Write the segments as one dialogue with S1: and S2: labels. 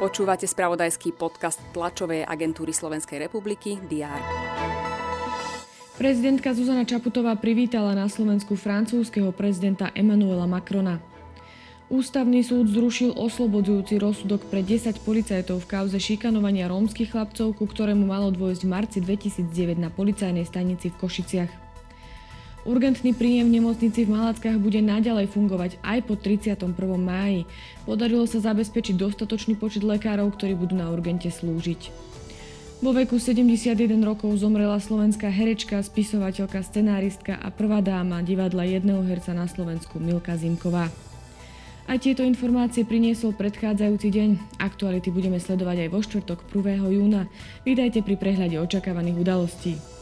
S1: Počúvate spravodajský podcast tlačovej agentúry Slovenskej republiky DR.
S2: Prezidentka Zuzana Čaputová privítala na Slovensku francúzského prezidenta Emmanuela Macrona. Ústavný súd zrušil oslobodzujúci rozsudok pre 10 policajtov v kauze šikanovania rómskych chlapcov, ku ktorému malo dôjsť v marci 2009 na policajnej stanici v Košiciach. Urgentný príjem v nemocnici v Malackách bude naďalej fungovať aj po 31. máji. Podarilo sa zabezpečiť dostatočný počet lekárov, ktorí budú na urgente slúžiť. Vo veku 71 rokov zomrela slovenská herečka, spisovateľka, scenáristka a prvá dáma divadla jedného herca na Slovensku Milka Zimková. Aj tieto informácie priniesol predchádzajúci deň. Aktuality budeme sledovať aj vo štvrtok 1. júna. Vítajte pri prehľade očakávaných udalostí.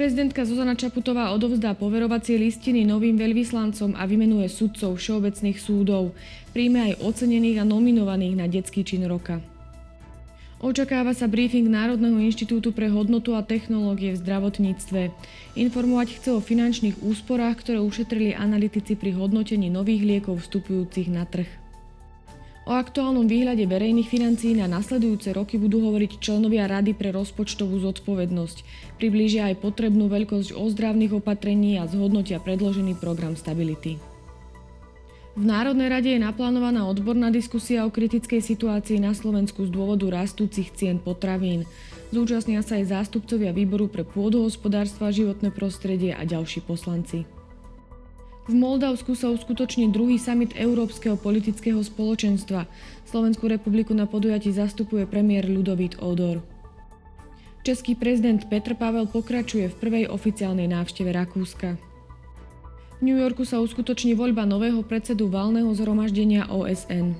S2: Prezidentka Zuzana Čaputová odovzdá poverovacie listiny novým veľvyslancom a vymenuje sudcov všeobecných súdov. Príjme aj ocenených a nominovaných na detský čin roka. Očakáva sa briefing Národného inštitútu pre hodnotu a technológie v zdravotníctve. Informovať chce o finančných úsporách, ktoré ušetrili analytici pri hodnotení nových liekov vstupujúcich na trh. O aktuálnom výhľade verejných financií na nasledujúce roky budú hovoriť členovia Rady pre rozpočtovú zodpovednosť. Priblížia aj potrebnú veľkosť ozdravných opatrení a zhodnotia predložený program stability. V Národnej rade je naplánovaná odborná diskusia o kritickej situácii na Slovensku z dôvodu rastúcich cien potravín. Zúčastnia sa aj zástupcovia výboru pre pôdohospodárstvo a životné prostredie a ďalší poslanci. V Moldavsku sa uskutoční druhý summit Európskeho politického spoločenstva. Slovenskú republiku na podujatí zastupuje premiér Ludovít Odor. Český prezident Petr Pavel pokračuje v prvej oficiálnej návšteve Rakúska. V New Yorku sa uskutoční voľba nového predsedu valného zhromaždenia OSN.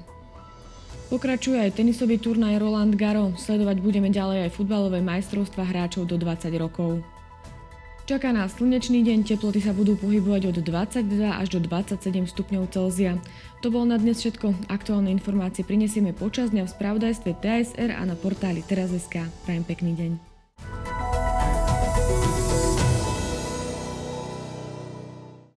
S2: Pokračuje aj tenisový turnaj Roland Garo, sledovať budeme ďalej aj futbalové majstrovstva hráčov do 20 rokov. Čaká nás slnečný deň, teploty sa budú pohybovať od 22 až do 27 stupňov Celzia. To bolo na dnes všetko. Aktuálne informácie prinesieme počas dňa v spravodajstve TSR a na portáli teraz.sk. Prajem pekný deň.